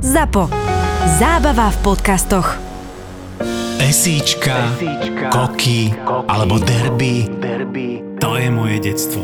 ZAPO. Zábava v podcastoch. Esíčka, koky alebo derby. To je moje detstvo.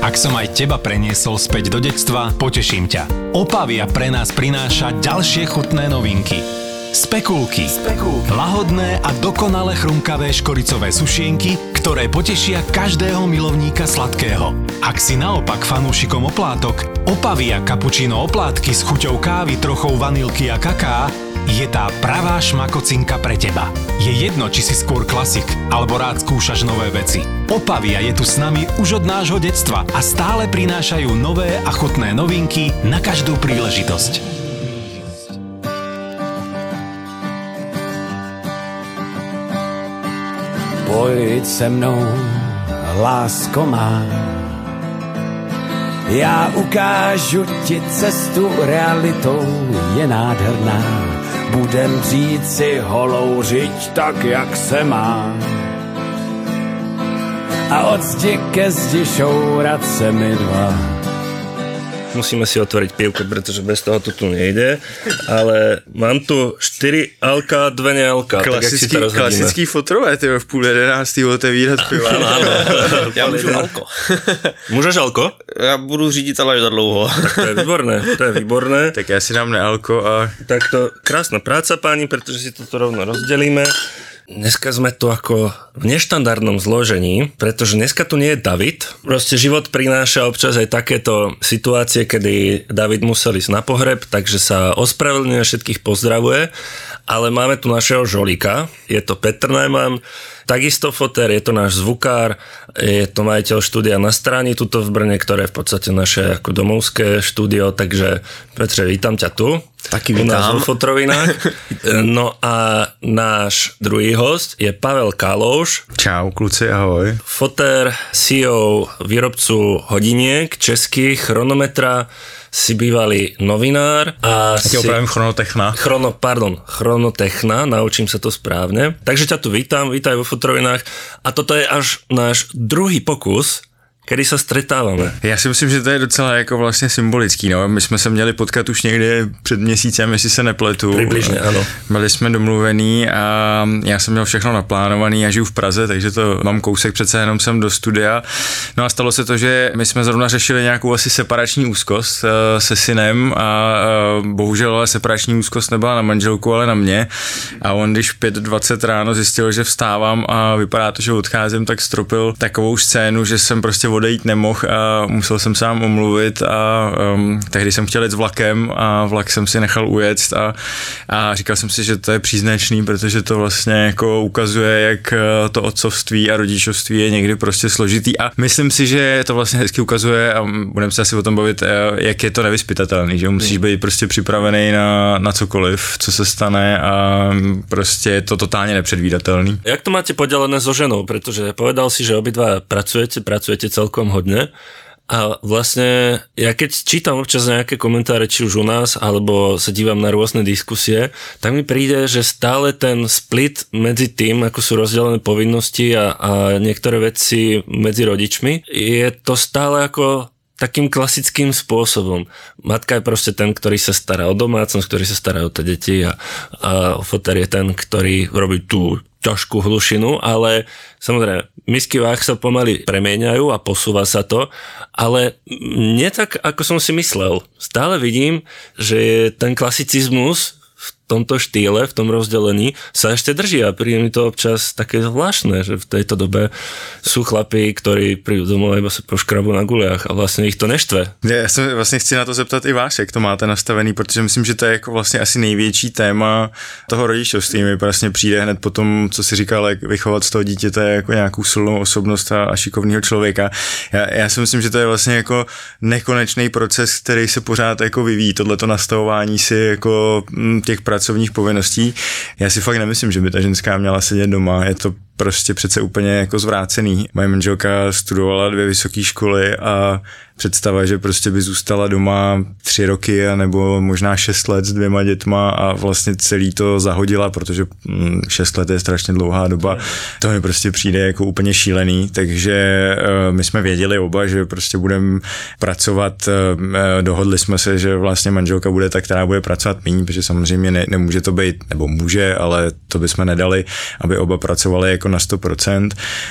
Ak som aj teba preniesol späť do detstva, poteším ťa. Opavia pre nás prináša ďalšie chutné novinky. Spekulky. Spekulky. Lahodné a dokonale chrumkavé škoricové sušienky, ktoré potešia každého milovníka sladkého. Ak si naopak fanúšikom oplátok, opavia kapučino oplátky s chuťou kávy, trochou vanilky a kaká, je tá pravá šmakocinka pre teba. Je jedno, či si skôr klasik, alebo rád skúšaš nové veci. Opavia je tu s nami už od nášho detstva a stále prinášajú nové a chutné novinky na každú príležitosť. Pojď se mnou, lásko má. Já ukážu ti cestu, realitou je nádherná. Budem říct si holou řiď tak, jak se má. A od zdi ke zdi šourat se mi dva musíme si otvoriť pivko, pretože bez toho to tu nejde, ale mám tu 4 alka, 2 nealka. Klasický, tak klasický fotrové, ty v půl jedenáctý otevírat piva. Ano, ano. Já můžu alko. Můžeš alko? Já budu řídit, ale za dlouho. Tak to je výborné, to je výborné. Tak já si dám nealko a... Tak to krásna práca, páni, pretože si toto rovno rozdelíme. Dneska sme tu ako v neštandardnom zložení, pretože dneska tu nie je David. Proste život prináša občas aj takéto situácie, kedy David musel ísť na pohreb, takže sa ospravedlňuje, všetkých pozdravuje, ale máme tu našeho žolika, je to Petr Najman, takisto foter, je to náš zvukár, je to majiteľ štúdia na strani tuto v Brne, ktoré je v podstate naše ako domovské štúdio, takže Petre, vítam ťa tu. Taky vítám. U nás vo Fotrovinách. No a náš druhý host je Pavel Kalouš. Čau, kluci, ahoj. Foter, CEO výrobcu hodiniek českých, chronometra, si bývalý novinár. A ja si... opravím chronotechna. Chrono, pardon, chronotechna, naučím sa to správne. Takže ťa tu vítam, vítaj vo Fotrovinách. A toto je až náš druhý pokus kdy se stretáváme. Já si myslím, že to je docela jako vlastně symbolický. No. My jsme se měli potkat už někdy před měsícem, jestli se nepletu. Přibližně, ano. Byli jsme domluvený a já jsem měl všechno naplánovaný, já žiju v Praze, takže to mám kousek přece jenom jsem do studia. No a stalo se to, že my jsme zrovna řešili nějakou asi separační úzkost uh, se synem a uh, bohužel ale separační úzkost nebyla na manželku, ale na mě. A on, když 5.20 ráno zjistil, že vstávám a vypadá to, že odcházím, tak stropil takovou scénu, že jsem prostě odejít nemohl a musel jsem sám omluvit a um, tehdy jsem chtěl jít s vlakem a vlak jsem si nechal ujet a, a říkal jsem si, že to je příznačný, protože to vlastně jako ukazuje, jak uh, to otcovství a rodičovství je někdy prostě složitý. A myslím si, že to vlastně hezky ukazuje a budeme se asi o tom bavit, uh, jak je to nevyspytatelný, že musíš být prostě připravený na, na cokoliv, co se stane a prostě je to totálně nepředvídatelný. Jak to máte podělené so ženou, protože povedal si, že obidva pracujete, pracujete celkom celkom hodne. A vlastne ja keď čítam občas nejaké komentáre, či už u nás, alebo sa dívam na rôzne diskusie, tak mi príde, že stále ten split medzi tým, ako sú rozdelené povinnosti a, a niektoré veci medzi rodičmi, je to stále ako takým klasickým spôsobom. Matka je proste ten, ktorý sa stará o domácnosť, ktorý sa stará o tie deti a, a foter je ten, ktorý robí tú ťažkú hlušinu, ale samozrejme, misky váh sa pomaly premieňajú a posúva sa to, ale nie tak, ako som si myslel. Stále vidím, že ten klasicizmus tomto štýle, v tom rozdelení sa ešte drží a príde mi to občas také zvláštne, že v tejto dobe sú chlapí, ktorí prídu domov iba sa poškrabu na guliach a vlastně ich to neštve. Já se vlastně chci na to zeptat i vás, jak to máte nastavený, protože myslím, že to je jako vlastně asi největší téma toho rodičovství. Mi vlastně přijde hned po tom, co si říkal, jak vychovat z toho dítěte jako nějakou silnou osobnost a, a šikovného člověka. Já, já si myslím, že to je vlastně jako nekonečný proces, který se pořád jako vyvíjí, tohleto nastavování si jako těch pracovních povinností. Já si fakt nemyslím, že by ta ženská měla sedět doma. Je to prostě přece úplně jako zvrácený. Moje manželka studovala dvě vysoké školy a představa, že prostě by zůstala doma tři roky nebo možná šest let s dvěma dětma a vlastně celý to zahodila, protože mm, šest let je strašně dlouhá doba. To mi prostě přijde jako úplně šílený, takže uh, my jsme věděli oba, že prostě budeme pracovat, uh, dohodli jsme se, že vlastně manželka bude ta, která bude pracovat méně, protože samozřejmě ne, nemůže to být, nebo může, ale to bychom nedali, aby oba pracovali jako na 100%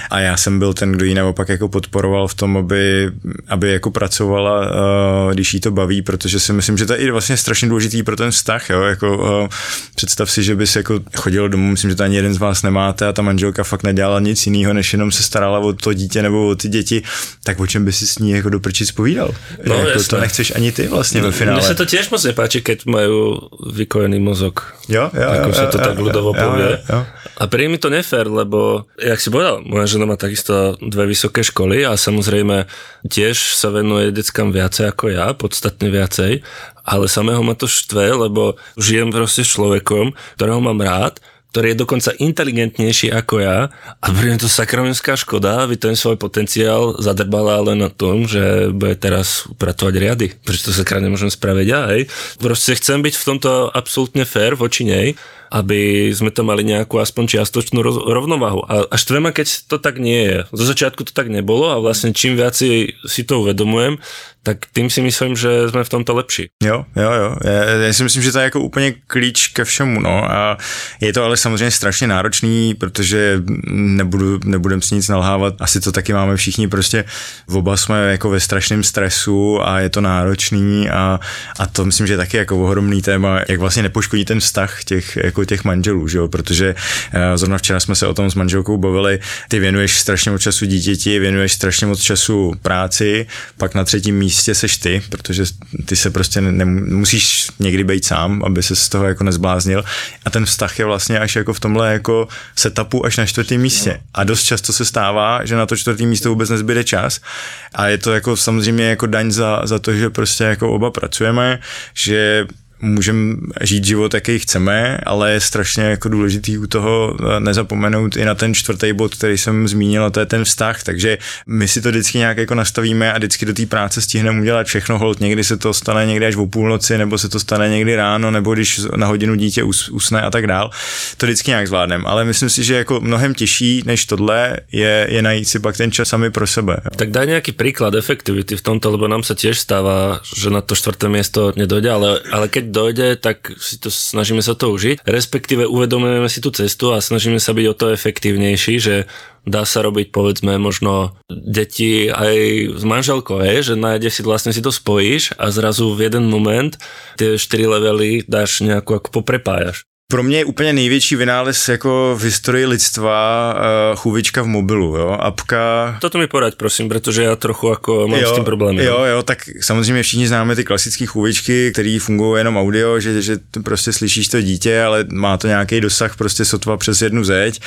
a já jsem byl ten, kdo ji naopak jako podporoval v tom, aby, aby jako pracovala, uh, když jí to baví, protože si myslím, že to je i vlastně strašně důležitý pro ten vztah, jo, jako uh, představ si, že bys jako chodil domů, myslím, že to ani jeden z vás nemáte a ta manželka fakt nedělala nic jiného, než jenom se starala o to dítě nebo o ty děti, tak o čem by si s ní jako do prčic povídal? No, jako jasné. to nechceš ani ty vlastně ve finále. Mne sa to tiež moc nepáči, keď majú vykojený mozog. Jo, jo, ako jo, sa to jo, tak jo, ľudovo jo, jo, jo. A príde mi to nefér, lebo, jak si povedal, moja žena má takisto dve vysoké školy a samozrejme tiež sa venuje deckám viacej ako ja, podstatne viacej, ale samého ma to štve, lebo žijem proste s človekom, ktorého mám rád, ktorý je dokonca inteligentnejší ako ja a pre to sakramenská škoda, aby ten svoj potenciál zadrbala len na tom, že bude teraz upratovať riady. Prečo to sakra nemôžem spraviť hej? Proste chcem byť v tomto absolútne fair voči nej, aby sme tam mali nejakú aspoň čiastočnú rovnováhu. A až tvema, keď to tak nie je. Zo začiatku to tak nebolo a vlastne čím viac si, to uvedomujem, tak tým si myslím, že jsme v tomto lepší. Jo, jo, jo. Já, já si myslím, že to je jako úplně klíč ke všemu, no. A je to ale samozřejmě strašně náročný, protože nebudu, nebudem si nic nalhávat. Asi to taky máme všichni, prostě v oba jsme jako ve strašném stresu a je to náročný a, a to myslím, že je taky jako ohromný téma, jak vlastně nepoškodí ten vztah těch, jako těch manželů, že jo? protože uh, zrovna včera jsme se o tom s manželkou bavili, ty věnuješ strašně moc času dítěti, věnuješ strašně moc času práci, pak na třetím místě seš ty, protože ty se prostě ne, musíš někdy být sám, aby se z toho jako nezbláznil. A ten vztah je vlastně až jako v tomhle jako setupu až na čtvrtém místě. A dost často se stává, že na to čtvrtý místo vůbec nezbyde čas. A je to jako samozřejmě jako daň za, za to, že prostě jako oba pracujeme, že můžeme žít život, jaký chceme, ale je strašně jako důležitý u toho nezapomenout i na ten čtvrtý bod, který jsem zmínil, a to je ten vztah, takže my si to vždycky nějak jako nastavíme a vždycky do té práce stihneme udělat všechno, hold, někdy se to stane někdy až o půlnoci, nebo se to stane někdy ráno, nebo když na hodinu dítě us, usne a tak dál, to vždycky nějak zvládneme, ale myslím si, že jako mnohem těžší než tohle je, je najít si pak ten čas sami pro sebe. Tak daj nejaký príklad efektivity v tomto, lebo nám sa tiež stáva, že na to štvrté miesto nedojde, ale, ale keď dojde, tak si to snažíme sa to užiť, respektíve uvedomujeme si tú cestu a snažíme sa byť o to efektívnejší, že dá sa robiť povedzme možno deti aj s manželkou, hej, že nájde si vlastne si to spojíš a zrazu v jeden moment tie 4 levely dáš nejakú ako poprepájaš. Pro mě je úplně největší vynález jako v historii lidstva uh, chůvička v mobilu, jo, apka. Toto mi poraď, prosím, protože já trochu jako mám jo, s tím problémy. Jo, jo, tak samozřejmě všichni známe ty klasické chůvičky, které fungují jenom audio, že, že prostě slyšíš to dítě, ale má to nějaký dosah prostě sotva přes jednu zeď,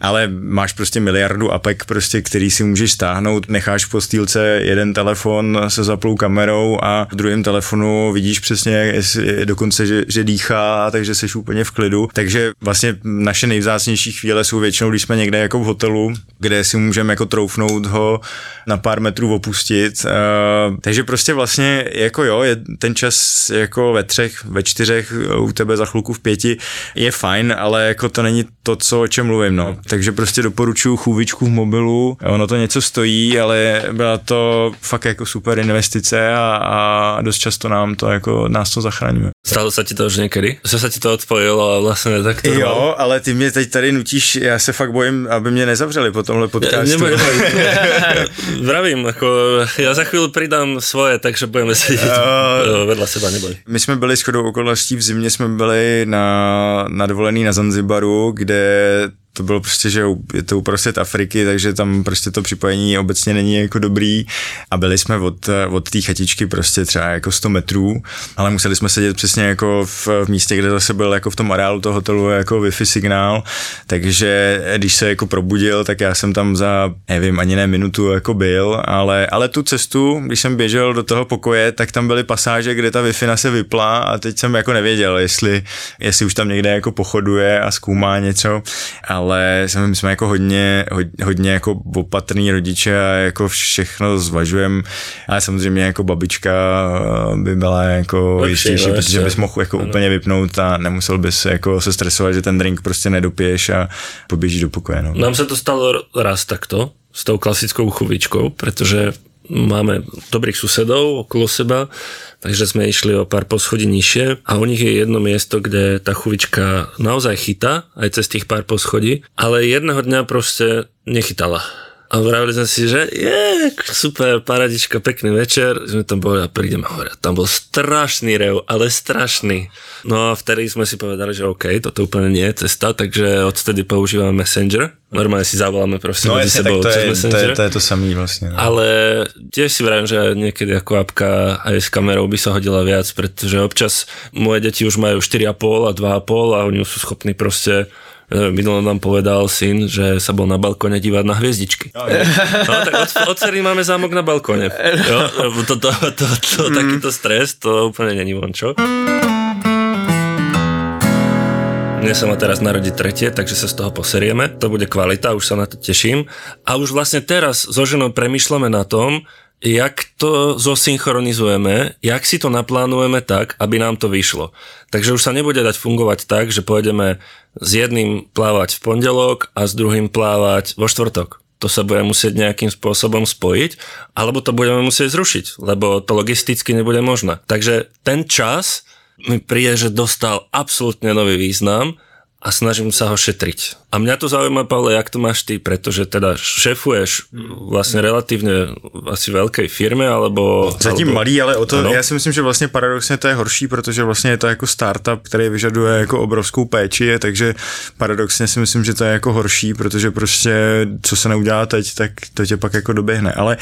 ale máš prostě miliardu apek, prostě, který si můžeš stáhnout, necháš v postýlce jeden telefon se zaplou kamerou a v druhém telefonu vidíš přesně, jestli, dokonce, že, že dýchá, takže jsi úplně v klidu. Takže vlastně naše nejvzácnější chvíle jsou většinou, když jsme někde jako v hotelu, kde si můžeme jako troufnout ho na pár metrů opustit. Uh, takže prostě vlastně jako jo, je ten čas jako ve třech, ve čtyřech, u tebe za chvilku v pěti je fajn, ale jako to není to, co, o čem mluvím, no. Takže prostě doporučuji chůvičku v mobilu, ono to něco stojí, ale byla to fakt jako super investice a, a dost často nám to jako, nás to zachraňuje. Stalo se ti to už někdy? Že se ti to odpojilo a vlastně tak to Jo, ale ty mě teď tady nutíš, já se fakt bojím, aby mě nezavřeli po tomhle podcastu. Neboj. Vravím, jako já za chvíli přidám svoje, takže budeme sedět uh, vedle seba, neboj. My jsme byli shodou okolností v zimě, jsme byli na, na dovolený na Zanzibaru, kde to bylo prostě, že je to uprostřed Afriky, takže tam prostě to připojení obecně není jako dobrý. A byli jsme od, od té chatičky prostě třeba jako 100 metrů, ale museli jsme sedět přesně jako v, v místě, kde zase byl jako v tom areálu toho hotelu jako Wi-Fi signál, takže když se jako probudil, tak já jsem tam za, nevím, ani ne minutu jako byl, ale, ale tu cestu, když jsem běžel do toho pokoje, tak tam byly pasáže, kde ta Wi-Fi se vypla a teď jsem jako nevěděl, jestli, jestli už tam někde jako pochoduje a zkoumá něco, ale ale my jsme jako hodně, hodně, hodně jako opatrný rodiče a jako všechno zvažujeme, ale samozřejmě jako babička by byla jako Lepší, jistější, no, protože bys mohl jako Ano. úplně vypnout a nemusel bys jako se stresovat, že ten drink prostě nedopiješ a poběžíš do pokoje. No. Nám sa to stalo raz takto, s tou klasickou chuvičkou, pretože máme dobrých susedov okolo seba, takže sme išli o pár poschodí nižšie a u nich je jedno miesto, kde tá chuvička naozaj chytá, aj cez tých pár poschodí, ale jedného dňa proste nechytala. A vravili sme si, že je, super, paradička, pekný večer, sme tam boli a prídeme hore. Tam bol strašný rev, ale strašný. No a vtedy sme si povedali, že OK, toto úplne nie je cesta, takže odtedy používame Messenger. Normálne si zavoláme proste No medzi sebou to je, to, je, to je to samý vlastně. No. Ale tiež si vravím, že niekedy ako apka aj s kamerou by sa hodila viac, pretože občas moje deti už majú 4,5 a 2,5 a oni sú schopní proste Minulé nám povedal syn, že sa bol na balkone dívať na hviezdičky. No, tak od, od cery máme zámok na balkone. Jo, to, to, to, to, takýto stres, to úplne není vončo. Mne sa má teraz narodiť tretie, takže sa z toho poserieme. To bude kvalita, už sa na to teším. A už vlastne teraz so ženou premyšľame na tom, jak to zosynchronizujeme, jak si to naplánujeme tak, aby nám to vyšlo. Takže už sa nebude dať fungovať tak, že pôjdeme s jedným plávať v pondelok a s druhým plávať vo štvrtok. To sa bude musieť nejakým spôsobom spojiť, alebo to budeme musieť zrušiť, lebo to logisticky nebude možné. Takže ten čas mi príde, že dostal absolútne nový význam a snažím sa ho šetriť. A mňa to zaujíma, Pavle, jak to máš ty, pretože teda šefuješ vlastne relatívne asi veľkej firme, alebo... Zatím alebo, malý, ale o to, Ano. já si myslím, že vlastně paradoxně to je horší, protože vlastně je to jako startup, který vyžaduje jako obrovskou péči, takže paradoxně si myslím, že to je jako horší, protože prostě co se neudělá teď, tak to tě pak jako doběhne. Ale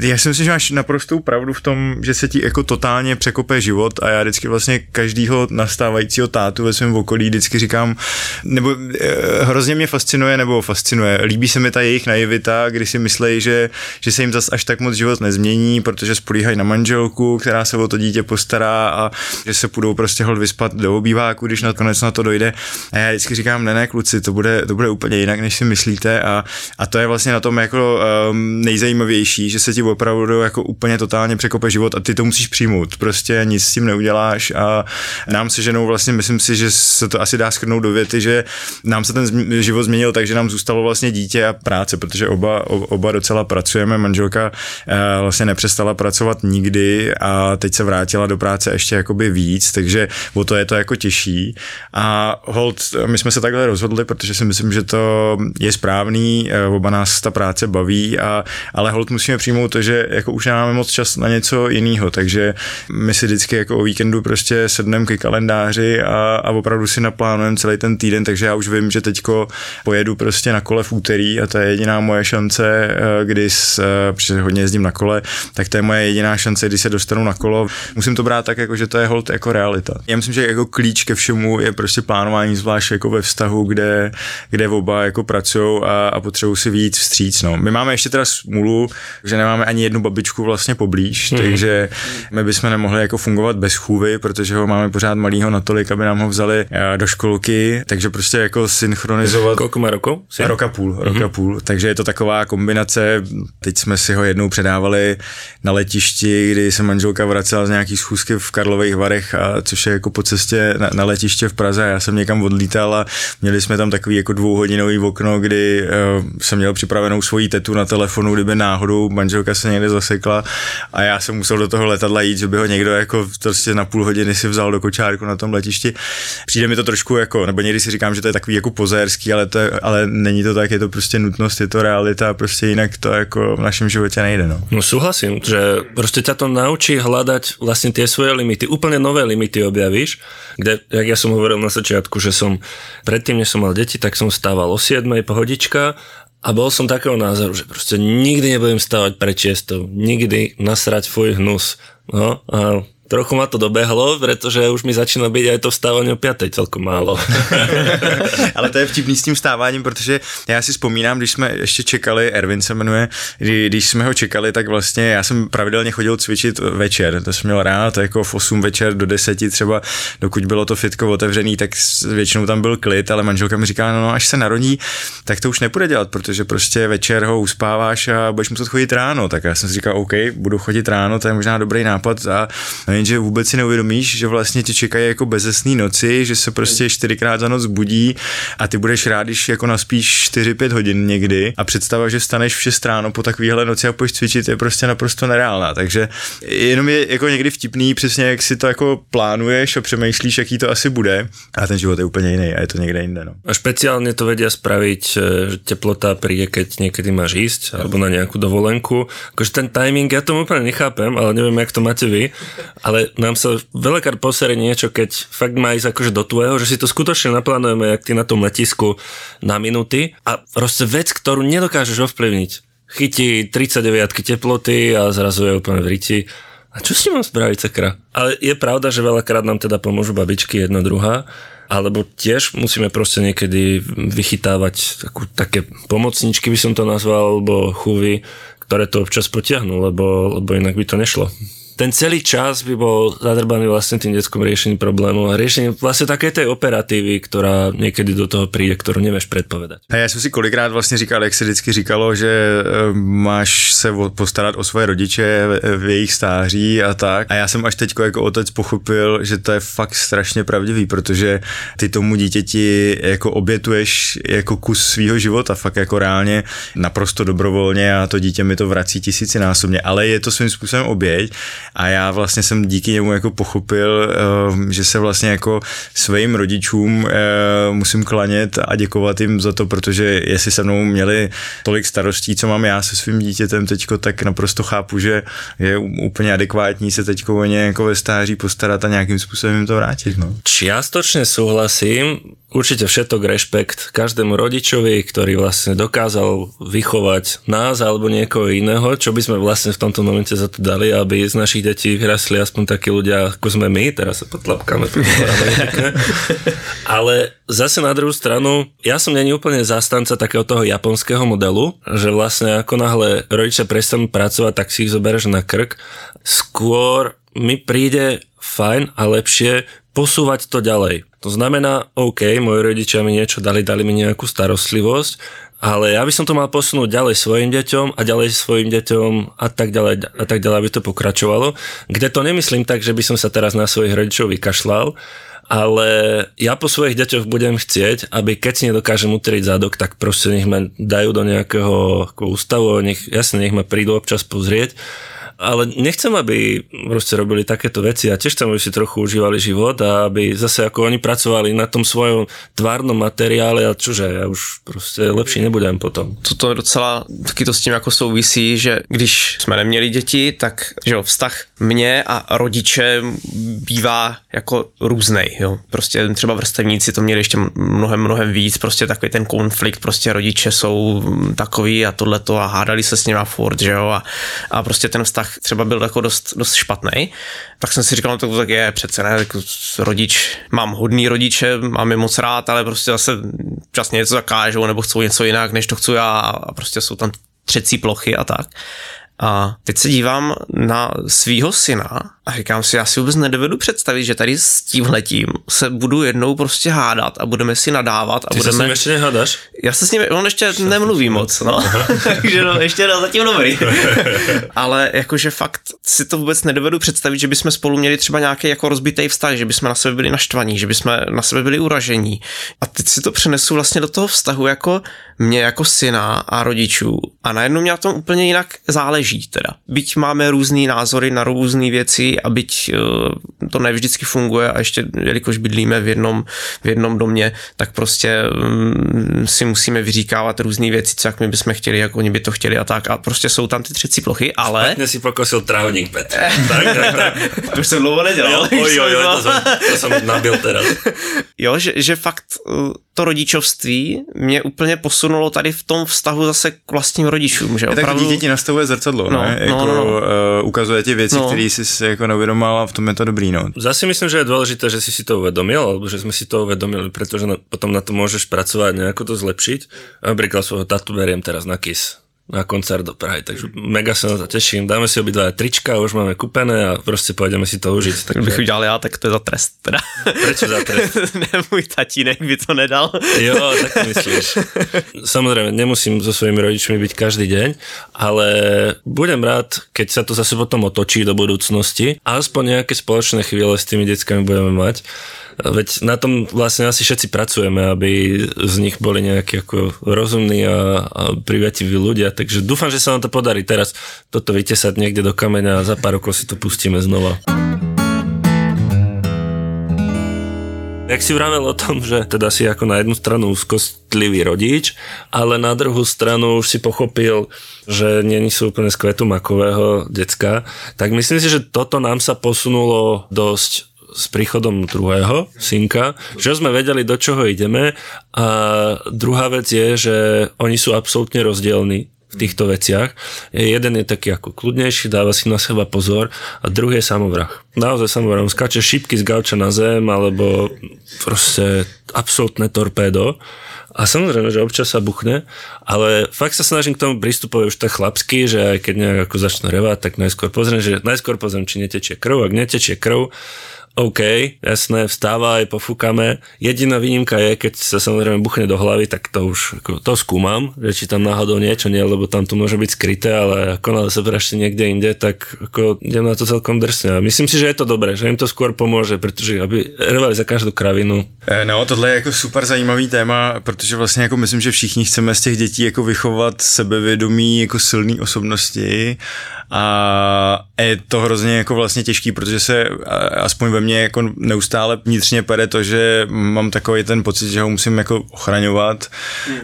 já si myslím, že máš naprostou pravdu v tom, že se ti jako totálně překope život a já vždycky vlastně každýho nastávajícího tátu ve svém okolí vždycky říkám, nebo eh, hrozně mě fascinuje, nebo fascinuje, líbí se mi ta jejich naivita, kdy si myslí, že, že se jim zas až tak moc život nezmění, protože spolíhají na manželku, která se o to dítě postará a že se půjdou prostě hod vyspat do obýváku, když nakonec na to dojde. A já vždycky říkám, ne, ne, kluci, to bude, to bude úplně jinak, než si myslíte a, a to je vlastně na tom jako um, nejzajímavější, že se ti opravdu jako úplně totálně překope život a ty to musíš přijmout. Prostě nic s tím neuděláš a nám se ženou vlastně myslím si, že se to asi dá schrnout do věty, že nám se ten život změnil tak, že nám zůstalo vlastně dítě a práce, protože oba, oba docela pracujeme, manželka eh, vlastně nepřestala pracovat nikdy a teď se vrátila do práce ještě jakoby víc, takže o to je to jako těžší. A hold, my jsme se takhle rozhodli, protože si myslím, že to je správný, eh, oba nás ta práce baví, a, ale hold musíme přijmout to, že jako už nemáme moc čas na něco jiného, takže my si vždycky jako o víkendu prostě sedneme ke kalendáři a, a opravdu si naplánujeme celý ten týden, takže já už vím, že teďko pojedu prostě na kole v úterý a to je jediná moje šance, eh, kdy, s, eh, protože hodně jezdím na kole, tak to je moje jediná šance, kdy se dostanu na kolo. Musím to brát tak, jako, že to je hold jako realita. Já myslím, že jako klíč ke všemu je prostě plánování, zvlášť jako ve vztahu, kde, kde oba jako pracují a, a potřebují si víc vstříc. No. My máme ještě teda smůlu, že nemáme ani jednu babičku vlastně poblíž, mm-hmm. takže my bychom nemohli jako fungovat bez chůvy, protože ho máme pořád malýho natolik, aby nám ho vzali eh, do školky, takže prostě jako synchronizovat Koľko má rokov? Si? Rok a půl, rok Mhm. a půl, takže je to taková kombinace, teď jsme si ho jednou předávali na letišti, kdy se manželka vracela z nějaký schůzky v Karlových Varech, a což je jako po cestě na, na letiště v Praze já jsem někam odlítal a měli jsme tam takový jako dvouhodinový okno, kdy uh, jsem měl připravenou svoji tetu na telefonu, kdyby náhodou manželka se někde zasekla a já jsem musel do toho letadla jít, že by ho někdo jako prostě na půl hodiny si vzal do kočárku na tom letišti. Přijde mi to trošku jako, nebo někdy si říkám, že to je takový jako pozérský, ale, to je, ale není to tak, je to prostě nutnost, je to realita, prostě jinak to jako v našem životě nejde. No. No súhlasím, že proste ťa to naučí hľadať vlastne tie svoje limity. Úplne nové limity objavíš, kde, jak ja som hovoril na začiatku, že som predtým, než som mal deti, tak som stával o 7, pohodička a bol som takého názoru, že proste nikdy nebudem stávať pred 6, nikdy nasrať tvoj hnus. No a trochu ma to dobehlo, pretože už mi začíná byť aj to vstávanie o 5 celkom málo. Ale to je vtipný s tím vstáváním, protože já si vzpomínám, když jsme ještě čekali, Ervin se jmenuje, kdy, když jsme ho čekali, tak vlastně já jsem pravidelně chodil cvičit večer, to jsem měl to jako v 8 večer do 10 třeba, dokud bylo to fitko otevřený, tak většinou tam byl klid, ale manželka mi říká, no, no až se narodí, tak to už nebude dělat, protože prostě večer ho uspáváš a budeš muset chodit ráno, tak já jsem si říkal, OK, budu chodit ráno, to je možná dobrý nápad. A jenže vůbec si neuvědomíš, že vlastně tě čekají jako bezesný noci, že se prostě čtyřikrát za noc budí a ty budeš rád, když jako naspíš 4-5 hodin někdy a představa, že staneš v 6 ráno po takovéhle noci a půjdeš cvičit je prostě naprosto nereálná, takže jenom je jako někdy vtipný přesně, jak si to jako plánuješ a přemýšlíš, jaký to asi bude a ten život je úplně jiný a je to někde jinde. No. A špeciálne to vedia spraviť, e, že teplota príde, keď niekedy máš ísť, alebo na nejakú dovolenku. Akože ten timing, ja to úplne nechápem, ale neviem, jak to máte vy, ale nám sa veľakrát posere niečo, keď fakt má ísť akože do tvojho, že si to skutočne naplánujeme, jak ty na tom letisku na minuty a proste vec, ktorú nedokážeš ovplyvniť. Chytí 39 teploty a zrazu je úplne v riti. A čo s tým mám spraviť, sakra? Ale je pravda, že veľakrát nám teda pomôžu babičky jedna druhá, alebo tiež musíme proste niekedy vychytávať takú, také pomocničky, by som to nazval, alebo chuvy, ktoré to občas potiahnu, lebo, lebo inak by to nešlo ten celý čas by bol zadrbaný vlastne tým detskom riešením problémov a riešením vlastne také tej operatívy, ktorá niekedy do toho príde, ktorú nevieš predpovedať. A já jsem si kolikrát vlastně říkal, jak se vždycky říkalo, že eh, máš se postarat o svoje rodiče v jejich stáří a tak. A já jsem až teď jako otec pochopil, že to je fakt strašně pravdivý, protože ty tomu dítěti jako obětuješ jako kus svého života, fakt jako reálně naprosto dobrovolně a to dítě mi to vrací tisícinásobně, ale je to svým způsobem oběť a já vlastně jsem díky němu jako pochopil, eh, že se vlastně jako svým rodičům eh, musím klanět a děkovat jim za to, protože jestli se mnou měli tolik starostí, co mám já se svým dítětem teďko, tak naprosto chápu, že je úplně adekvátní se teďko o ně jako ve stáří postarat a nějakým způsobem jim to vrátit. No. Čiastočne súhlasím, určite všetok rešpekt každému rodičovi, ktorý vlastne dokázal vychovať nás alebo niekoho iného, čo by sme vlastne v tomto momente za to dali, aby z našich detí vyrastli aspoň takí ľudia, ako sme my, teraz sa potlapkáme. Ale zase na druhú stranu, ja som není úplne zastanca takého toho japonského modelu, že vlastne ako náhle rodičia prestanú pracovať, tak si ich zoberieš na krk. Skôr mi príde fajn a lepšie posúvať to ďalej. To znamená, OK, moji rodičia mi niečo dali, dali mi nejakú starostlivosť, ale ja by som to mal posunúť ďalej svojim deťom a ďalej svojim deťom a tak ďalej a tak ďalej, aby to pokračovalo. Kde to nemyslím tak, že by som sa teraz na svojich rodičov vykašľal, ale ja po svojich deťoch budem chcieť, aby keď si nedokážem utrieť zadok, tak proste nech ma dajú do nejakého ústavu, nech, jasne, nech ma prídu občas pozrieť ale nechcem, aby proste robili takéto veci a tiež chcem, aby si trochu užívali život a aby zase ako oni pracovali na tom svojom tvárnom materiále a čože, ja už prostě lepší nebudem potom. Toto docela taky to s tím jako souvisí, že když jsme neměli děti, tak že jo, vztah mě a rodiče bývá jako různej, jo. Prostě třeba vrstevníci to měli ještě mnohem, mnohem víc, prostě takový ten konflikt, prostě rodiče jsou takový a tohleto a hádali se s nima furt, že jo, a, a prostě ten vztah vztah třeba byl jako dost, dost špatný, tak jsem si říkal, no to tak je přece ne, jako rodič, mám hodný rodiče, mám je moc rád, ale prostě zase časně něco zakážou nebo chcou něco jinak, než to chci já a prostě jsou tam třecí plochy a tak. A teď se dívám na svýho syna a říkám si, já si vůbec nedovedu představit, že tady s tímhletím se budu jednou prostě hádat a budeme si nadávat. A Ty budeme... se s ním ještě nehádáš? Já se s ním, on ještě nemluví moc, no. Takže no, ještě no, zatím dobrý. Ale jakože fakt si to vůbec nedovedu představit, že bychom spolu měli třeba nějaký jako rozbitý vztah, že bychom na sebe byli naštvaní, že bychom na sebe byli uražení. A teď si to přenesu vlastně do toho vztahu jako mě jako syna a rodičů. A najednou mě na tom úplně jinak záleží teda. Byť máme různé názory na různé věci a byť uh, to nevždycky funguje a ještě jelikož bydlíme v jednom, v jednom domě, tak prostě um, si musíme vyříkávat různé věci, co jak my bychom chtěli, jak oni by to chtěli a tak. A prostě jsou tam ty třecí plochy, ale... Špatně si pokosil trávník, Petr. tak, tak, tak. To už jsem dlouho nedělal. Jo, oj, oj, oj, to jsem, to jsem nabil teraz. Jo, že, že fakt uh, to rodičovství mě úplně posunulo tady v tom vztahu zase k vlastním rodičům. Že tak opravdu... dítě ti nastavuje zrcadlo, no, ne? No, jako, no, no. Uh, ukazuje ti věci, no. které jsi si jako neuvědomal a v tom je to dobrý. No. Zase myslím, že je dôležité, že si si to uvedomil, že sme si to uvedomili, pretože na, potom na to môžeš pracovať, nejako to zlepšiť. Napríklad svojho tatu beriem teraz na KIS na koncert do Prahy, takže mega sa na to teším. Dáme si obidva trička, už máme kúpené a prostě pôjdeme si to užiť. Takže... Kdybych udělal já, tak to je za trest. Teda. Prečo za trest? ne, můj tatínek by to nedal. jo, tak myslíš. Samozrejme, nemusím so svojimi rodičmi byť každý deň, ale budem rád, keď sa to zase potom otočí do budúcnosti a aspoň nejaké spoločné chvíle s tými deckami budeme mať. Veď na tom vlastne asi všetci pracujeme, aby z nich boli nejakí ako rozumní a, a privativí ľudia, takže dúfam, že sa nám to podarí teraz toto vytesať niekde do kameňa a za pár rokov si to pustíme znova. Jak si vravel o tom, že teda si ako na jednu stranu úzkostlivý rodič, ale na druhú stranu už si pochopil, že není sú úplne z kvetu makového decka, tak myslím si, že toto nám sa posunulo dosť s príchodom druhého synka, že sme vedeli, do čoho ideme a druhá vec je, že oni sú absolútne rozdielní v týchto veciach. Jeden je taký ako kľudnejší, dáva si na seba pozor a druhý je samovrah. Naozaj samovrah, on skáče šipky z gauča na zem alebo proste absolútne torpédo a samozrejme, že občas sa buchne, ale fakt sa snažím k tomu pristupovať už tak chlapsky, že aj keď nejak ako začne revať, tak najskôr pozriem, že najskôr pozriem, či netečie krv, ak netečie krv, OK, jasné, vstávaj, pofúkame. Jediná výnimka je, keď sa samozrejme buchne do hlavy, tak to už ako, to skúmam, že či tam náhodou niečo nie, lebo tam to môže byť skryté, ale ako náhle sa prašte niekde inde, tak ako idem na to celkom drsne. A myslím si, že je to dobré, že im to skôr pomôže, protože aby revali za každou kravinu. No, tohle je jako super zajímavý téma, protože vlastně jako myslím, že všichni chceme z těch dětí jako vychovat sebevědomí, jako silné osobnosti a je to hrozně jako vlastně těžký, protože se aspoň ve mně jako neustále vnitřně pere to, že mám takový ten pocit, že ho musím jako ochraňovat.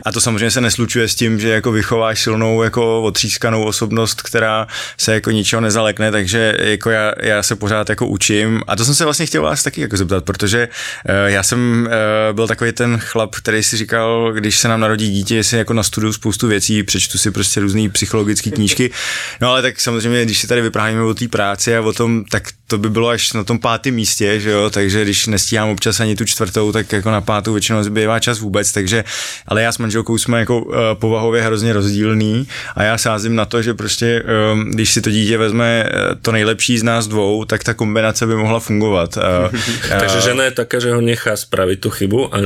A to samozřejmě se neslučuje s tím, že jako vychováš silnou jako otřískanou osobnost, která se jako ničeho nezalekne, takže jako já, já se pořád jako učím. A to jsem se vlastně chtěl vás taky jako zeptat, protože uh, já jsem uh, byl takový ten chlap, který si říkal, když se nám narodí dítě, jestli jako nastuduju spoustu věcí, přečtu si prostě různé psychologické knížky, no ale tak samozřejmě, když si tady vyprávíme o té práci a o tom, tak to by bylo až na tom pátém místě, že jo, takže když nestíhám občas ani tu čtvrtou, tak jako na pátou většinou zbývá čas vůbec, takže, ale já s manželkou jsme jako uh, povahově hrozně rozdílný a já sázím na to, že prostě, um, když si to dítě vezme uh, to nejlepší z nás dvou, tak ta kombinace by mohla fungovat. Uh, takže žena je také, že ho nechá spravit tu chybu a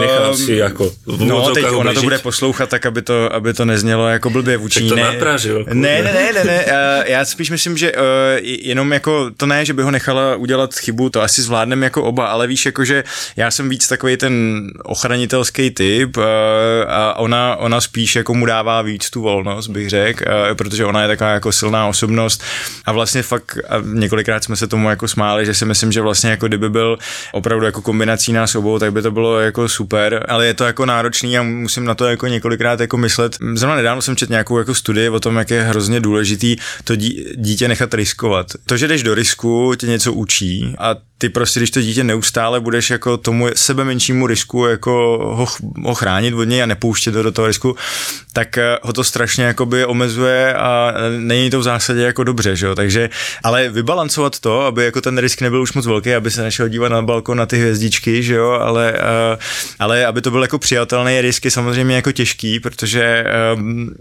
nechá um, si jako v No, teď ona to bude poslouchat tak, aby to, aby to neznělo jako blbě vůči Tak to napražil. Ne, ne, ne, ne, ne, uh, já spíš myslím, že uh, jenom jako to ne, že by ho nechala udělat chybu, to asi zvládneme jako oba, ale víš, jako že já jsem víc takový ten ochranitelský typ uh, a ona, ona spíš jako mu dává víc tu volnost, bych řekl, uh, protože ona je taková jako silná osobnost a vlastně fakt a několikrát jsme se tomu jako smáli, že si myslím, že vlastně jako kdyby byl opravdu jako kombinací nás obou, tak by to bylo jako super, ale je to jako náročný a musím na to jako několikrát jako myslet. Zrovna nedávno jsem četl nějakou jako studii o tom, jak je hrozně důležitý to dítě nechat riskovat. To, že jdeš do risku, tě něco učí a ty prostě, když to dítě neustále budeš jako tomu sebe menšímu risku jako ho, ho chránit od něj a nepouštět do toho risku, tak eh, ho to strašně jakoby omezuje a není to v zásadě jako dobře, že jo, takže, ale vybalancovat to, aby jako ten risk nebyl už moc velký, aby se nešel dívat na balkon na ty hvězdičky, že jo, ale, eh, ale aby to byl jako přijatelný risk je samozřejmě jako těžký, protože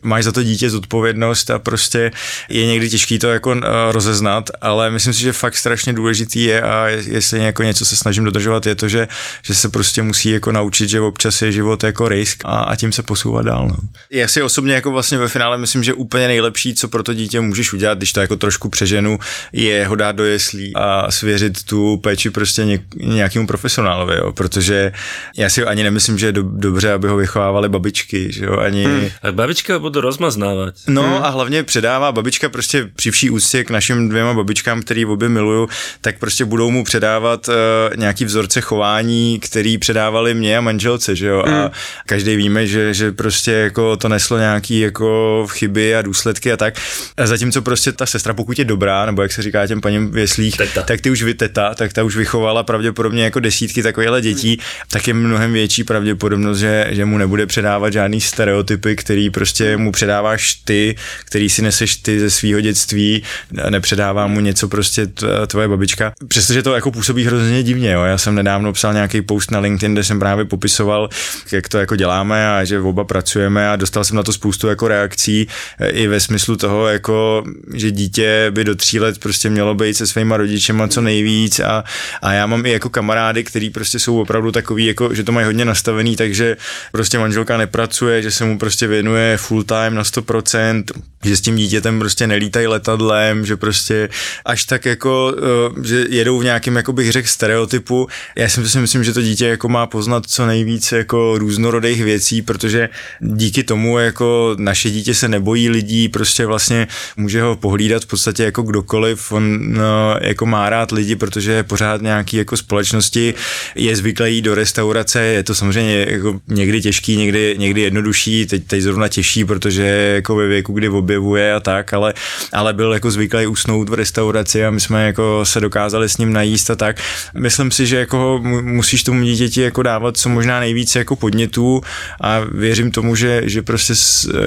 máš za to dítě zodpovědnost a prostě je někdy těžký to jako rozeznat, ale myslím si, že fakt strašně důležitý je a jestli jako něco se snažím dodržovat, je to, že, že se prostě musí jako naučit, že občas je život jako risk a, a tím se posouvat dál. No. Já si osobně jako vlastně ve finále myslím, že úplně nejlepší, co pro to dítě můžeš udělat, když to jako trošku přeženu, je ho dát do jeslí a svěřit tu péči prostě něk, nějakému profesionálovi, jo, protože já si ani nemyslím, že je do, dobře, aby ho vychovávali babičky, že jo, ani... Hmm. A babička ho budou rozmaznávat. No hmm. a hlavně předává babička prostě při vší úctě k našim dvěma babičkám, který obě miluju, tak prostě budou mu před předávat uh, nějaký vzorce chování, který předávali mě a manželce, že jo, mm. a každý víme, že, že prostě jako to neslo nějaký jako chyby a důsledky a tak. A zatímco prostě ta sestra, pokud je dobrá, nebo jak se říká těm paním věslích, teta. tak ty už vy teta, tak ta už vychovala pravděpodobně jako desítky takovýchhle dětí, mm. tak je mnohem větší pravděpodobnost, že, že mu nebude předávat žádný stereotypy, který prostě mu předáváš ty, který si neseš ty ze svého dětství, nepředává mu něco prostě tvoje babička. Přestože to jako působí hrozně divně, jo. Já jsem nedávno psal nějaký post na LinkedIn, kde jsem právě popisoval, jak to jako děláme a že oba pracujeme a dostal jsem na to spoustu jako reakcí i ve smyslu toho, jako, že dítě by do tří let prostě mělo být se svýma rodičema co nejvíc a, a já mám i jako kamarády, který prostě jsou opravdu takový, jako, že to mají hodně nastavený, takže prostě manželka nepracuje, že se mu prostě věnuje full time na 100%, že s tím dítětem prostě nelítají letadlem, že prostě až tak jako, eh, že jedou v nějakém, jako bych řekl, stereotypu. Já si myslím, že to dítě jako má poznat co nejvíce jako různorodých věcí, protože díky tomu jako naše dítě se nebojí lidí, prostě vlastně může ho pohlídat v podstatě jako kdokoliv, on no, jako má rád lidi, protože je pořád nějaký jako společnosti, je zvyklý jít do restaurace, je to samozřejmě jako někdy těžký, někdy, někdy jednodušší, teď, teď zrovna těžší, protože jako ve věku, kdy objevuje a tak, ale, ale byl jako zvyklý usnout v restauraci a my jsme jako se dokázali s ním najíst a tak. Myslím si, že jako musíš tomu dítěti jako dávat co možná nejvíce jako podnětů a věřím tomu, že, že prostě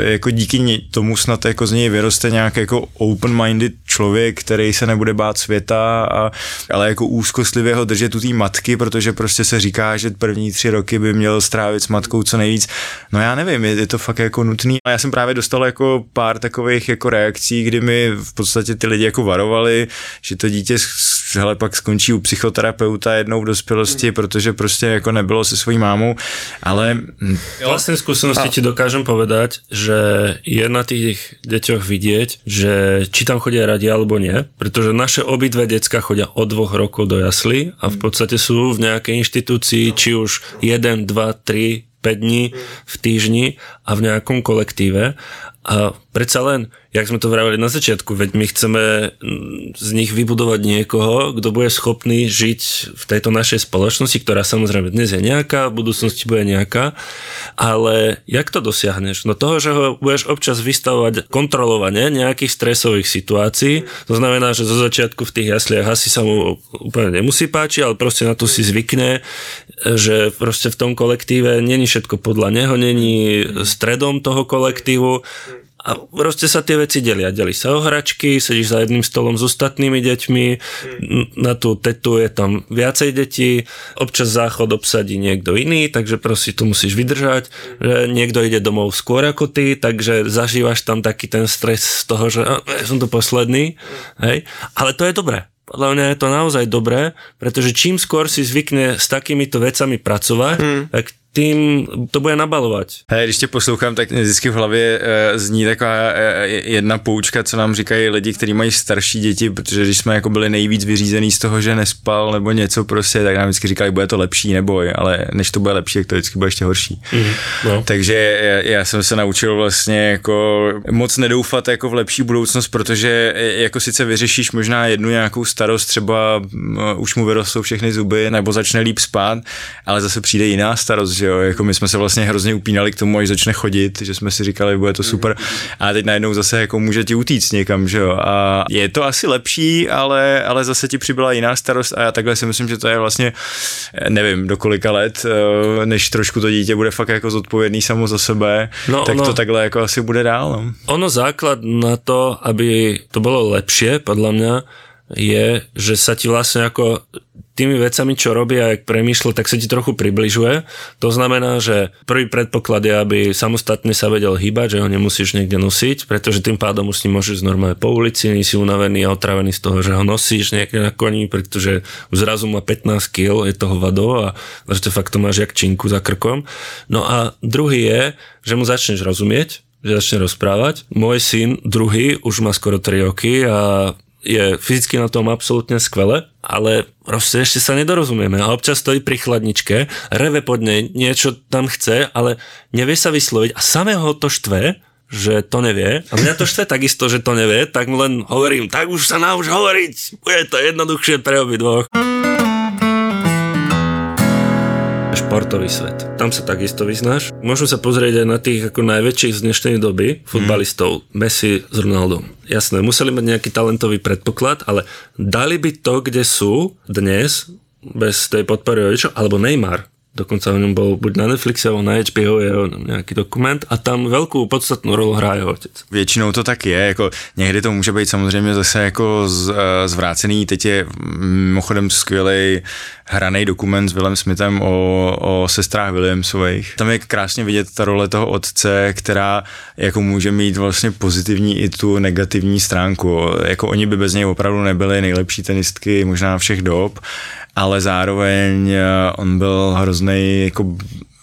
jako díky tomu snad jako z něj vyroste nějak jako open-minded člověk, který se nebude bát světa, a, ale jako úzkostlivě ho držet tu té matky, protože prostě se říká, že první tři roky by měl strávit s matkou co nejvíc. No já nevím, je, je to fakt jako nutný. A já jsem právě dostal jako pár takových jako reakcí, kdy mi v podstatě ty lidi jako varovali, že to dítě hele, pak skončí u psychoterapeuta jednou v dospělosti, protože prostě jako nebylo se svojí mámou, ale... Vlastné skúsenosti ti dokážem povedať, že je na tých deťoch vidieť, že či tam chodia radi alebo nie, pretože naše obidve decka chodia od dvoch rokov do jasly a v podstate sú v nejakej inštitúcii, či už 1, 2, 3, 5 dní v týždni a v nejakom kolektíve. A predsa len, jak sme to vravili na začiatku, veď my chceme mm, z nich vybudovať niekoho, kto bude schopný žiť v tejto našej spoločnosti, ktorá samozrejme dnes je nejaká, v budúcnosti bude nejaká, ale jak to dosiahneš? No toho, že ho budeš občas vystavovať kontrolovanie nejakých stresových situácií, to znamená, že zo začiatku v tých jasliach asi sa mu úplne nemusí páčiť, ale proste na to si zvykne, že proste v tom kolektíve není všetko podľa neho, není stredom toho kolektívu a proste sa tie veci delia. Delí sa o hračky, sedíš za jedným stolom s ostatnými deťmi, na tú tetu je tam viacej detí, občas záchod obsadí niekto iný, takže proste tu musíš vydržať, že niekto ide domov skôr ako ty, takže zažívaš tam taký ten stres z toho, že ja som tu posledný, hej, ale to je dobré. Podľa mňa je to naozaj dobré, pretože čím skôr si zvykne s takýmito vecami pracovať, hmm. tak tým to bude nabalovat. Hej, když tě poslouchám, tak vždycky v hlavě e, zní taková e, jedna poučka, co nám říkají lidi, kteří mají starší děti, protože když jsme jako byli nejvíc vyřízený z toho, že nespal nebo něco prostě, tak nám vždycky říkali, bude to lepší neboj, ale než to bude lepší, tak to vždycky bude ještě horší. Mm, no. Takže já, já jsem se naučil vlastně jako moc nedoufat jako v lepší budoucnost, protože jako sice vyřešíš možná jednu nějakou starost, třeba už mu vyrostou všechny zuby nebo začne líp spát, ale zase přijde jiná starost, že jo, jako my jsme se vlastně hrozně upínali k tomu, až začne chodit, že jsme si říkali, bude to super a teď najednou zase jako může ti utíct někam, že jo, a je to asi lepší, ale, ale zase ti přibyla jiná starost a já takhle si myslím, že to je vlastně, nevím, do kolika let, eh, než trošku to dítě bude fakt jako zodpovědný samo za sebe, no tak ono, to takhle jako asi bude dál. No. Ono základ na to, aby to bylo lepší, podle mě, je, že sa ti vlastne ako tými vecami, čo robí a jak premýšľa, tak sa ti trochu približuje. To znamená, že prvý predpoklad je, aby samostatne sa vedel hýbať, že ho nemusíš niekde nosiť, pretože tým pádom už s ním môžeš normálne po ulici, nie si unavený a otravený z toho, že ho nosíš niekde na koni, pretože zrazu má 15 kg, je toho vado a že fakt to máš jak činku za krkom. No a druhý je, že mu začneš rozumieť, že začne rozprávať. Môj syn, druhý, už má skoro 3 roky a je fyzicky na tom absolútne skvele, ale proste ešte sa nedorozumieme a občas stojí pri chladničke, reve pod nej, niečo tam chce, ale nevie sa vysloviť a samého to štve, že to nevie. A mňa to štve takisto, že to nevie, tak mu len hovorím, tak už sa nauč hovoriť, bude to jednoduchšie pre obi dvoch. Športový svet. Tam sa takisto vyznáš. Môžeme sa pozrieť aj na tých ako najväčších z dnešnej doby futbalistov. Mm. Messi s Ronaldom. Jasné, museli mať nejaký talentový predpoklad, ale dali by to, kde sú dnes, bez tej podpory rodičov, alebo Neymar, Dokonca o ňom bol buď na Netflixe, alebo na HBO je nějaký dokument a tam velkou podstatnou rolu hraje otec. Většinou to tak je, jako někdy to může být samozřejmě zase jako z, eh, zvrácený, teď je mimochodem skvělý hraný dokument s Willem Smithem o, o sestrách Williamsových. Tam je krásně vidět ta role toho otce, která jako může mít vlastně pozitivní i tu negativní stránku. Jako oni by bez něj opravdu nebyli nejlepší tenistky možná všech dob, ale zároveň eh, on byl hrozný jako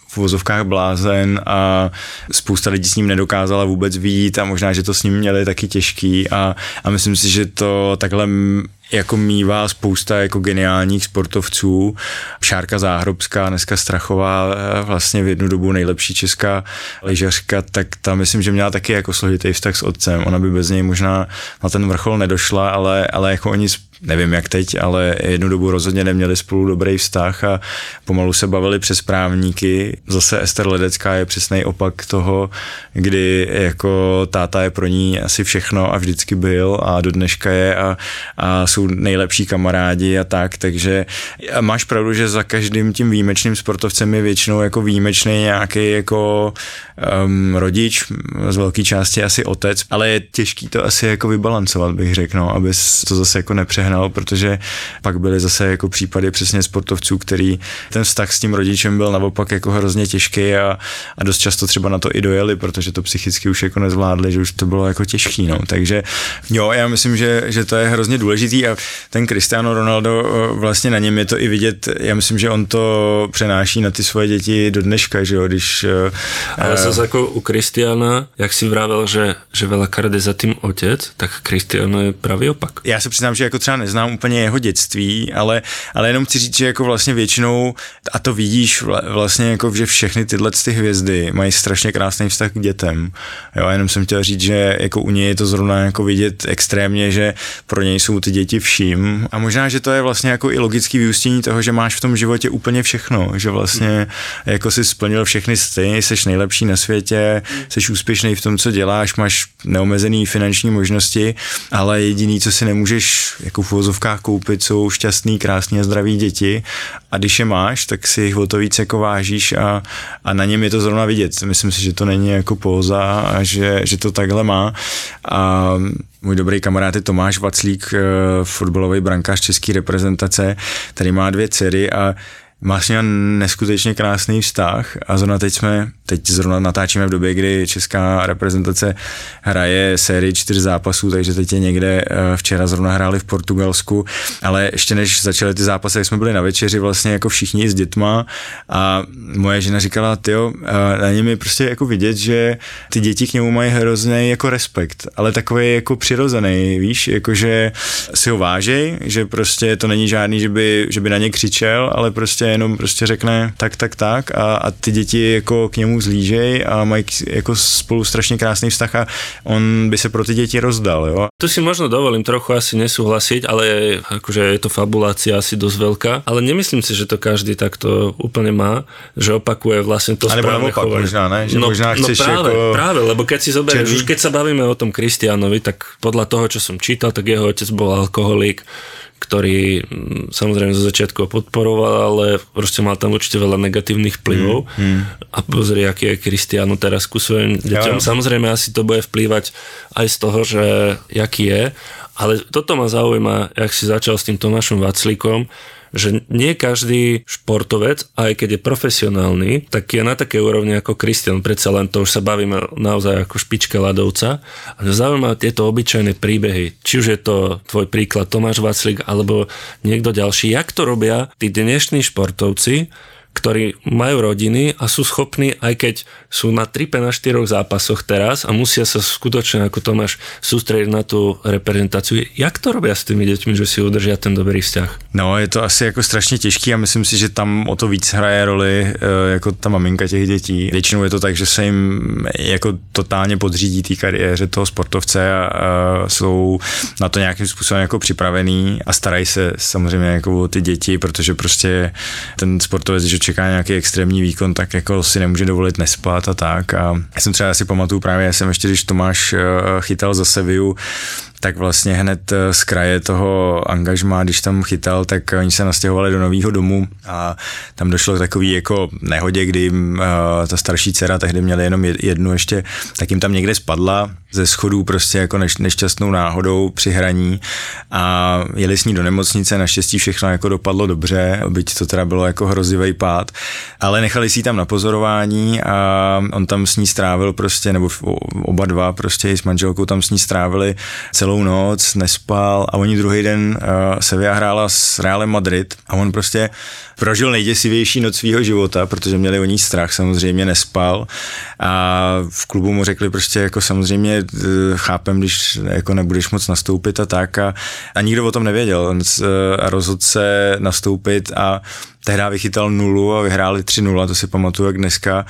v vozovkách blázen a spousta lidí s ním nedokázala vůbec výjít a možná, že to s ním měli taky těžký a, a myslím si, že to takhle jako mývá spousta jako geniálních sportovců. Šárka Záhrobská, dneska Strachová, eh, vlastně v jednu dobu nejlepší česká lyžařka, tak ta myslím, že měla taky jako složitý vztah s otcem. Ona by bez něj možná na ten vrchol nedošla, ale, ale jako oni nevím jak teď, ale jednu dobu rozhodně neměli spolu dobrý vztah a pomalu se bavili přes právníky. Zase Ester Ledecká je přesný opak toho, kdy jako táta je pro ní asi všechno a vždycky byl a do dneška je a, a jsou nejlepší kamarádi a tak, takže máš pravdu, že za každým tím výjimečným sportovcem je většinou jako výjimečný nějaký jako um, rodič, z velké části asi otec, ale je těžký to asi jako vybalancovat, bych řekl, no, aby to zase jako nepřehnal, protože pak byly zase jako případy přesně sportovců, který ten vztah s tím rodičem byl naopak jako hrozně těžký a, a dost často třeba na to i dojeli, protože to psychicky už jako nezvládli, že už to bylo jako těžký, no. Takže jo, já myslím, že, že to je hrozně důležitý a ten Cristiano Ronaldo eh, vlastně na něm je to i vidět, já myslím, že on to přenáší na ty svoje děti do dneška, že jo, když... Eh, Ale zase jako u Kristiana, jak si vravel, že, že veľakrát je za tým otec, tak Cristiano je pravý opak. Já se přiznám, že jako třeba neznám úplně jeho dětství, ale, ale jenom chci říct, že jako vlastně většinou, a to vidíš vlastně jako, že všechny tyhle ty hvězdy mají strašně krásný vztah k dětem. Jo, jenom jsem chtěl říct, že jako u něj je to zrovna jako vidět extrémně, že pro něj jsou ty děti vším. A možná, že to je vlastně jako i logický vyústění toho, že máš v tom životě úplně všechno, že vlastně jako si splnil všechny sty, jsi nejlepší na světě, jsi úspěšný v tom, co děláš, máš neomezený finanční možnosti, ale jediný, co si nemůžeš jako v uvozovkách koupit, jsou šťastný, krásný a zdraví děti a když je máš, tak si jich o to víc jako vážíš a, a na něm je to zrovna vidět. Myslím si, že to není jako póza a že, že to takhle má a můj dobrý kamarád je Tomáš Vaclík, eh, fotbalový brankář české reprezentace, který má dvě dcery a má s ním neskutečně krásný vztah a zrovna teď jsme, teď zrovna natáčíme v době, kdy česká reprezentace hraje sérii čtyř zápasů, takže teď je někde, eh, včera zrovna hráli v Portugalsku, ale ještě než začaly ty zápasy, jsme byli na večeři vlastně jako všichni s dětma a moje žena říkala, tyjo, eh, na něm je prostě jako vidět, že ty děti k němu mají hrozný jako respekt, ale takový jako přirozený, víš, jakože si ho vážej, že prostě to není žádný, že by, že by na ně křičel, ale prostě jenom prostě řekne tak, tak, tak a, a ty děti jako k němu zlížej a mají jako spolu strašně krásný vztah a on by se pro ty děti rozdal, jo. Tu si možno dovolím trochu asi nesúhlasiť, ale akože je to fabulácia asi dosť veľká, ale nemyslím si, že to každý takto úplne má, že opakuje vlastne to správne chovanie. možná, ne? Že no, možná no chceš práve, jako... práve, lebo keď si zoberieš, už keď sa bavíme o tom Kristianovi, tak podľa toho, čo som čítal, tak jeho otec bol alkoholik, ktorý mm, samozrejme zo začiatku podporoval, ale proste mal tam určite veľa negatívnych vplyvov. Mm, mm. A pozri, aký je Kristiano teraz ku svojim deťom. Ja, Samozrejme asi to bude vplývať aj z toho, že jaký je. Ale toto ma zaujíma, jak si začal s tým Tomášom Vaclíkom, že nie každý športovec, aj keď je profesionálny, tak je na také úrovni ako Kristian. Predsa len to už sa bavíme naozaj ako špička ľadovca. A mňa zaujímajú tieto obyčajné príbehy. Či už je to tvoj príklad Tomáš Vaclík alebo niekto ďalší. Jak to robia tí dnešní športovci, ktorí majú rodiny a sú schopní, aj keď sú na 3 na 4 zápasoch teraz a musia sa skutočne, ako Tomáš, sústrediť na tú reprezentáciu. Jak to robia s tými deťmi, že si udržia ten dobrý vzťah? No, je to asi jako strašně těžký a myslím si, že tam o to víc hraje roli e, jako ta maminka těch dětí. Většinou je to tak, že se jim jako totálně podřídí té kariéře toho sportovce a, a jsou na to nějakým způsobem jako připravený a starají se samozřejmě jako o ty děti, protože prostě ten sportovec, když čeká nějaký extrémní výkon, tak jako si nemůže dovolit nespat a tak. A já jsem třeba si pamatuju právě, já jsem ještě, když Tomáš eh, chytal za Seviu, tak vlastně hned eh, z kraje toho angažma, když tam chytal, tak oni se nastěhovali do nového domu a tam došlo k takový jako nehodě, kdy jim, uh, ta starší dcera tehdy měla jenom jednu ještě, tak jim tam někde spadla ze schodů prostě jako neš, nešťastnou náhodou při hraní a jeli s ní do nemocnice, naštěstí všechno jako dopadlo dobře, byť to teda bylo jako hrozivý pád, ale nechali si ji tam na pozorování a on tam s ní strávil prostě, nebo oba dva prostě s manželkou tam s ní strávili celou celou noc, nespal a oni druhý den uh, Sevilla hrála s Realem Madrid a on prostě prožil nejděsivější noc svého života, protože měli o ní strach, samozřejmě nespal. A v klubu mu řekli prostě jako samozřejmě eh, chápem, když jako nebudeš moc nastoupit a tak a, a nikdo o tom nevěděl. A rozhodl se nastoupit a tehdy vychytal nulu a vyhráli 3-0, to si pamatuju jak dneska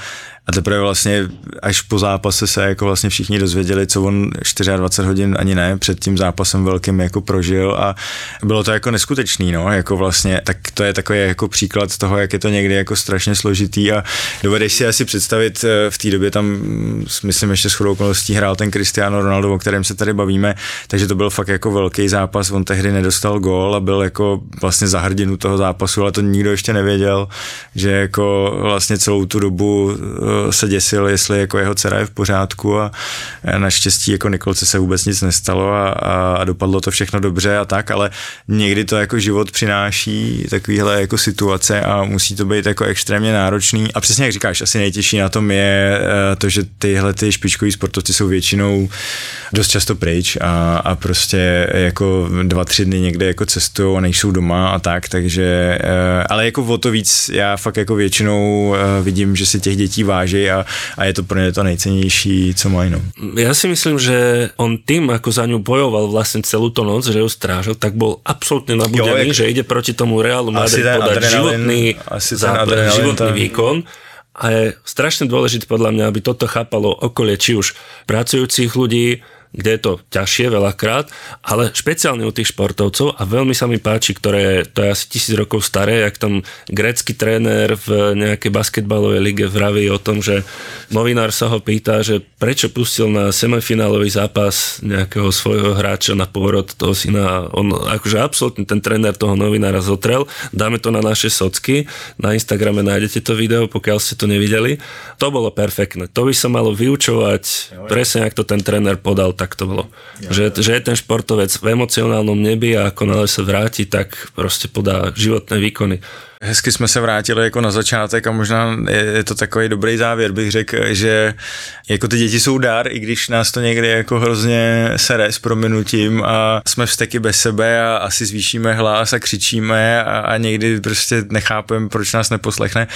a teprve vlastně až po zápase se jako vlastně všichni dozvěděli, co on 24 hodin ani ne před tím zápasem velkým jako prožil a bylo to jako neskutečný, no, jako vlastně, tak to je takový jako příklad toho, jak je to někdy jako strašně složitý a dovedeš si asi představit, eh, v té době tam, mm, myslím, ještě s chodou okolností hrál ten Cristiano Ronaldo, o kterém se tady bavíme, takže to byl fakt jako velký zápas, on tehdy nedostal gól a byl jako vlastně za hrdinu toho zápasu, ale to nikdo ještě nevěděl, že jako vlastně celou tu dobu se děsil, jestli jako jeho dcera je v pořádku a naštěstí jako Nikolce se vůbec nic nestalo a, a, dopadlo to všechno dobře a tak, ale někdy to jako život přináší takovýhle jako situace a musí to být jako extrémně náročný. A přesně jak říkáš, asi nejtěžší na tom je eh, to, že tyhle ty špičkoví sportovci jsou většinou dost často pryč a, a prostě jako dva, tři dny někde jako cestují a nejsou doma a tak, takže eh, ale jako o to víc já fakt jako většinou eh, vidím, že si těch dětí váží váží a, a je to pro ně to nejcennější, co mají. No. Ja si myslím, že on tým, ako za ňu bojoval vlastne celú tú noc, že ju strážil, tak bol absolútne nabudený, jo, jak... že ide proti tomu Reálu Madrid podať životný, asi zápas, životný výkon. A je strašne dôležité podľa mňa, aby toto chápalo okolie, či už pracujúcich ľudí, kde je to ťažšie veľakrát, ale špeciálne u tých športovcov a veľmi sa mi páči, ktoré to je asi tisíc rokov staré, jak tam grécky tréner v nejakej basketbalovej lige vraví o tom, že novinár sa ho pýta, že prečo pustil na semifinálový zápas nejakého svojho hráča na pôrod toho syna. On akože absolútne ten tréner toho novinára zotrel. Dáme to na naše socky. Na Instagrame nájdete to video, pokiaľ ste to nevideli. To bolo perfektné. To by sa malo vyučovať presne, ako to ten tréner podal tak to bolo. Ja, že, že je ten športovec v emocionálnom nebi a ako nále sa vráti, tak proste podá životné výkony. Hezky jsme se vrátili jako na začátek a možná je to takový dobrý závěr, bych řekl, že jako ty děti jsou dár, i když nás to někdy jako hrozně sere s prominutím a jsme vzteky bez sebe a asi zvýšíme hlas a křičíme a, a někdy prostě nechápeme, proč nás neposlechne.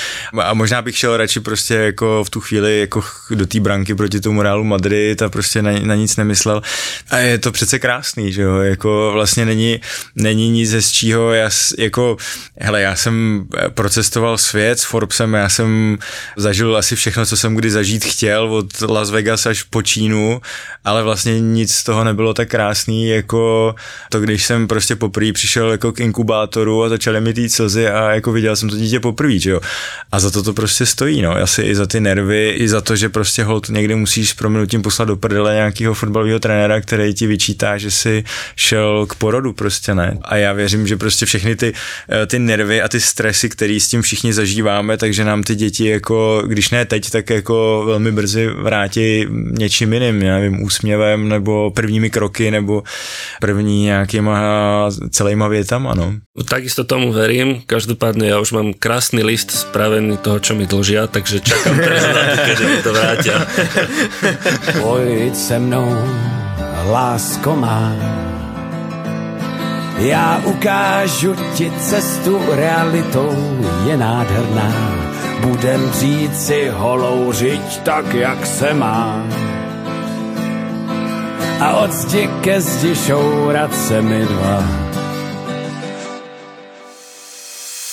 A možná bych šel radši prostě jako v tu chvíli jako do té branky proti tomu Realu Madrid a prostě na, na nic nemyslel. A je to přece krásný, že jo, jako vlastně není, není nic hezčího, já jako, hele, já jsem procestoval svět s Forbesem, já jsem zažil asi všechno, co jsem kdy zažít chtěl, od Las Vegas až po Čínu, ale vlastně nic z toho nebylo tak krásný, jako to, když jsem prostě poprvé přišel jako k inkubátoru a začaly mi tý slzy a jako viděl jsem to dítě poprvé, že jo. A za to to prostě stojí, no, asi i za ty nervy, i za to, že prostě hold někdy musíš s proměnutím poslat do prdele nějakého fotbalového trenéra, který ti vyčítá, že si šel k porodu, prostě ne. A já věřím, že prostě všechny ty, eh, ty nervy a ty stres stresy, který s tím všichni zažíváme, takže nám ty děti jako, když ne teď, tak jako velmi brzy vrátí něčím jiným, já nevím, úsměvem nebo prvními kroky nebo první nějakýma celýma větama, no. Takisto tomu verím, každopádně já už mám krásný list spravený toho, čo mi dlžia, takže čakám keď mi to vrátia. Pojď se mnou, lásko má, já ukážu ti cestu, realitou je nádherná. Budem říci holou žiť tak, jak se má. A od zdi ke zdi šourat se mi dva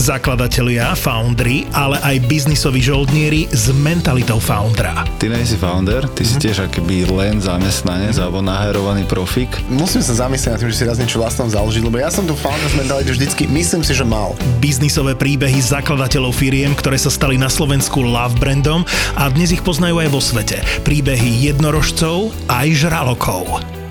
Zakladatelia, foundry, ale aj biznisoví žoldnieri s mentalitou foundera. Ty nejsi founder, ty si tiež akoby len zamestnanec alebo naherovaný profik. Musím sa zamyslieť nad tým, že si raz niečo vlastnom založiť, lebo ja som tu founders mentality vždycky, myslím si, že mal. Biznisové príbehy zakladateľov firiem, ktoré sa stali na Slovensku love brandom a dnes ich poznajú aj vo svete. Príbehy jednorožcov aj žralokov.